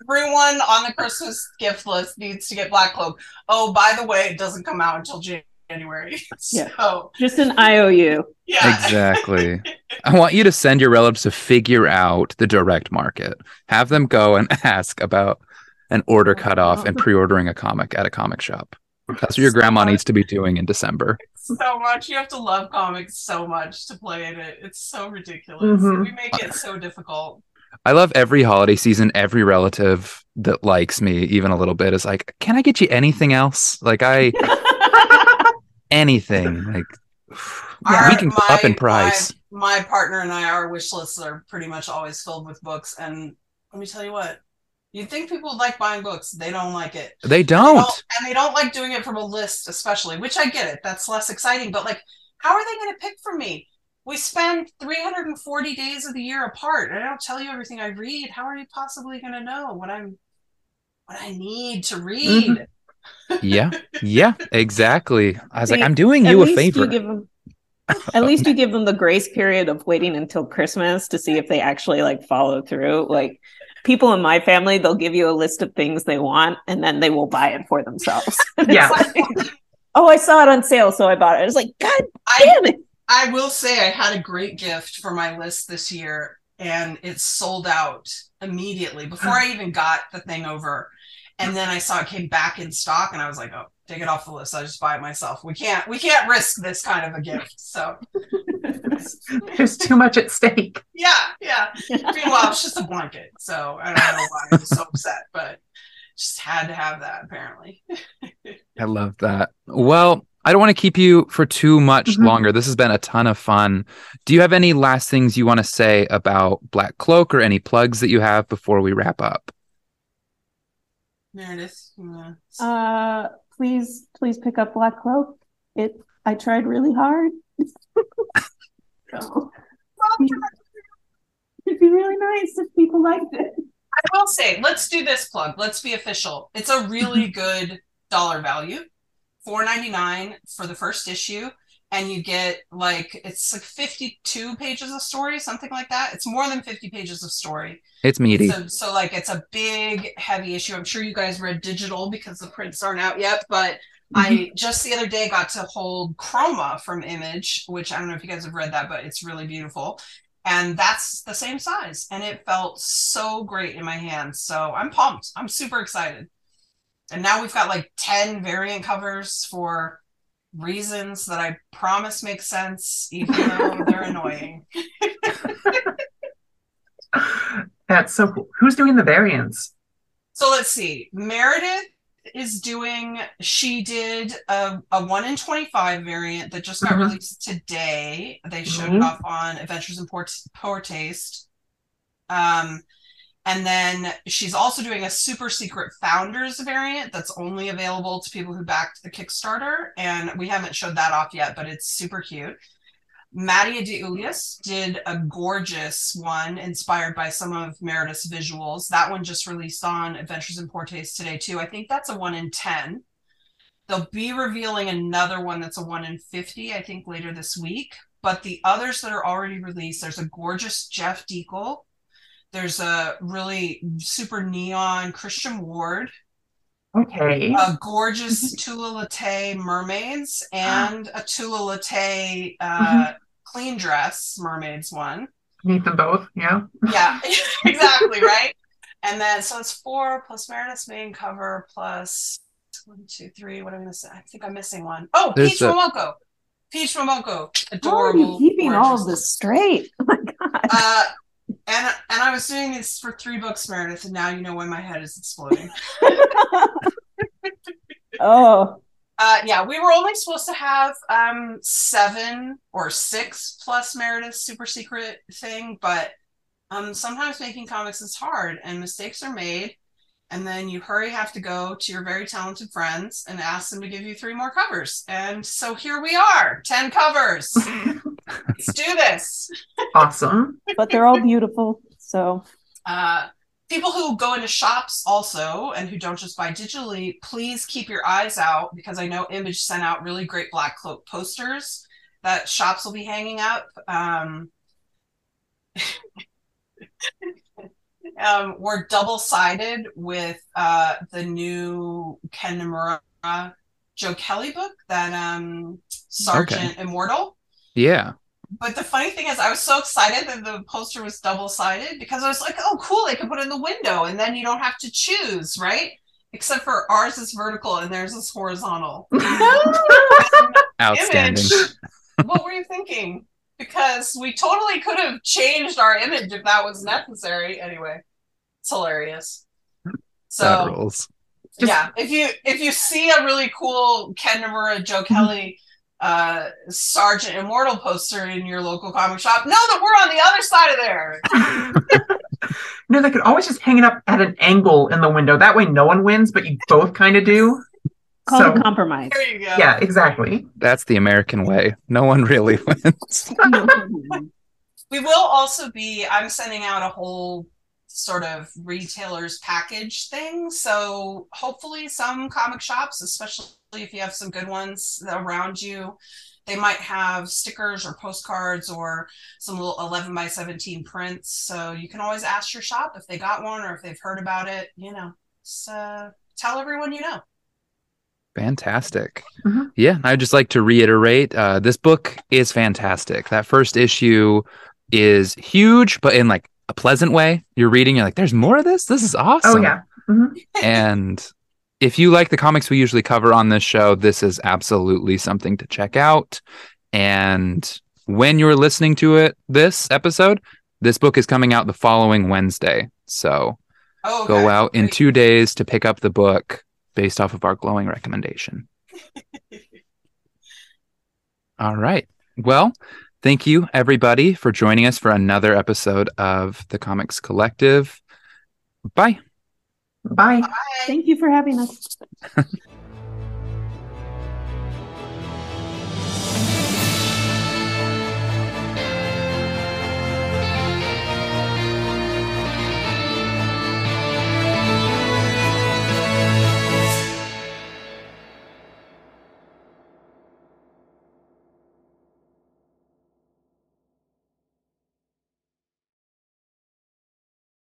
C: everyone on the christmas gift list needs to get black cloak oh by the way it doesn't come out until january
D: Yeah.
C: so
D: Just an IOU.
C: yeah
A: exactly. I want you to send your relatives to figure out the direct market. Have them go and ask about an order cutoff and pre-ordering a comic at a comic shop. That's what your grandma needs to be doing in December.
C: so much. You have to love comics so much to play in it. It's so ridiculous.
B: Mhm.
C: We make it so difficult.
A: I love every holiday season. Every relative that likes me even a little bit is like, "Can I get you anything else?" Like I anything like
C: Our-
A: we can go up in price.
C: My, my partner and I, our wish lists are pretty much always filled with books. And let me tell you what, you'd think people would like buying books. They don't like it.
A: They
C: They
A: don't.
C: and they don't like doing it from a list, especially, which I get it. That's less exciting. But like, how are they going to pick from me? We spend 340 days of the year apart, and I don't tell you everything I read. How are you possibly going to know what I'm, what I need to read? Mm-hmm.
A: Yeah, yeah, exactly. I was like, I'm doing you a favor.
D: You give them, at least you give them the grace period of waiting until Christmas to see if they actually like follow through. Like people in my family, they'll give you a list of things they want and then they will buy it for themselves.
B: Yeah.
D: like, oh, I saw it on sale, so I bought it. It's like, God
C: I
D: damn it.
C: I will say I had a great gift for my list this year and it sold out immediately before I even got the thing over. And then I saw it came back in stock and I was like, oh, take it off the list. I'll just buy it myself. We can't we can't risk this kind of a gift. So
B: There's too much at stake.
C: yeah, yeah. Meanwhile, it's just a blanket. So I don't know why I'm so upset, but just had to have that apparently.
A: I love that. Well, I don't want to keep you for too much
B: Mhm.
A: longer. This has been a ton of fun. Do you have any last things you want to say about Black Cloak or any plugs that you have before we wrap up?
C: Meredith. you wanna-
D: Uh, please, please pick up Black Cloak. It. I tried really hard. So, it'd be really nice if people liked it.
C: I will say, let's do this plug. Let's be official. It's a really good dollar value. Four ninety nine for the first issue. And you get like it's like fifty two pages of story, something like that. It's more than fifty pages of story.
A: It's meaty.
C: So, so like it's a big, heavy issue. I'm sure you guys read digital because the prints aren't out yet, but I mm-hmm. just the other day got to hold Chroma from Image, which I don't know if you guys have read that, but it's really beautiful. And that's the same size. And it felt so great in my hands. So I'm pumped. I'm super excited. And now we've got like 10 variant covers for reasons that I promise make sense, even though they're annoying.
B: That's so cool. Who's doing the variants?
C: So let's see. Meredith is doing, she did a, a 1 in 25 variant that just got
B: Mhm.
C: released today. They showed
B: Mhm.
C: it off on Adventures in Poor, Poor Taste. Um, and then she's also doing a super secret founders variant that's only available to people who backed the Kickstarter. And we haven't showed that off yet, but it's super cute. Mattia De Iulis did a gorgeous one inspired by some of Meredith's visuals. That one just released on Adventures in Poor Taste today, too. I think that's a one in 10. They'll be revealing another one that's a one in 50, I think, later this week. But the others that are already released, there's a gorgeous Jeff Dekal. There's a really super neon Christian Ward,
B: Okay.
C: a gorgeous Tula Lotay mermaids, and a Tula Lotay uh, clean dress mermaids one.
B: Meet them both. Yeah.
C: Yeah, exactly, right? And then so it's four plus Meredith's main cover plus one, two, three. What am I gonna say? I think I'm missing one. Oh,
A: There's
C: Peach
A: a-
C: Momoko. Peach Momoko.
D: How are
C: Adorable.
D: you keeping all of this straight? Oh my god.
C: Uh and and I was doing this for three books, Meredith, and now you know why my head is exploding.
D: oh,
C: Uh, yeah, we were only supposed to have um seven or six plus Meredith's super secret thing, but um sometimes making comics is hard and mistakes are made, and then you hurry have to go to your very talented friends and ask them to give you three more covers. And so here we are, ten covers. Let's do this.
B: awesome.
D: but they're all beautiful. So
C: Uh, people who go into shops also and who don't just buy digitally, please keep your eyes out because I know Image sent out really great Black Cloak posters that shops will be hanging up. Um, um, we're double sided with uh, the new Ken Niimura Joe Kelly book that um, Sergeant Immortal.
A: Yeah.
C: But the funny thing is, I was so excited that the poster was double sided because I was like, oh, cool, they can put it in the window and then you don't have to choose, right? Except for ours is vertical and theirs is horizontal.
A: Outstanding.
C: Image, what were you thinking? because we totally could have changed our image if that was necessary. Anyway, it's hilarious.
A: that
C: So
A: rules.
B: Just-
C: yeah, if you if you see a really cool Ken Niimura, Joe. Kelly, uh, Sergeant Immortal poster in your local comic shop, know that we're on the other side of there.
B: no, they could always just hang it up at an angle in the window. That way, no one wins, but you both kind of do.
D: Called
B: So
D: a compromise.
C: There you go.
B: yeah, exactly.
A: That's the American way. No one really wins.
C: We will also be, I'm sending out a whole sort of retailers package thing. So hopefully, some comic shops, especially if you have some good ones around you, they might have stickers or postcards or some little 11 by 17 prints. So you can always ask your shop if they got one or if they've heard about it. You know, just, uh, tell everyone you know.
A: Fantastic.
B: Mhm.
A: Yeah, I'd just like to reiterate uh, this book is fantastic. That first issue is huge, but in like a pleasant way. You're reading, you're like, there's more of this? This is awesome.
B: Oh yeah. Mhm.
A: and if you like the comics we usually cover on this show, this is absolutely something to check out. And when you're listening to it, this episode, this book is coming out the following Wednesday. So
C: Oh,
A: go out in two days to pick up the book based off of our glowing recommendation. All right. Well, thank you everybody for joining us for another episode of the Comics Collective. Bye.
B: Bye.
C: Bye.
D: Thank you for having us.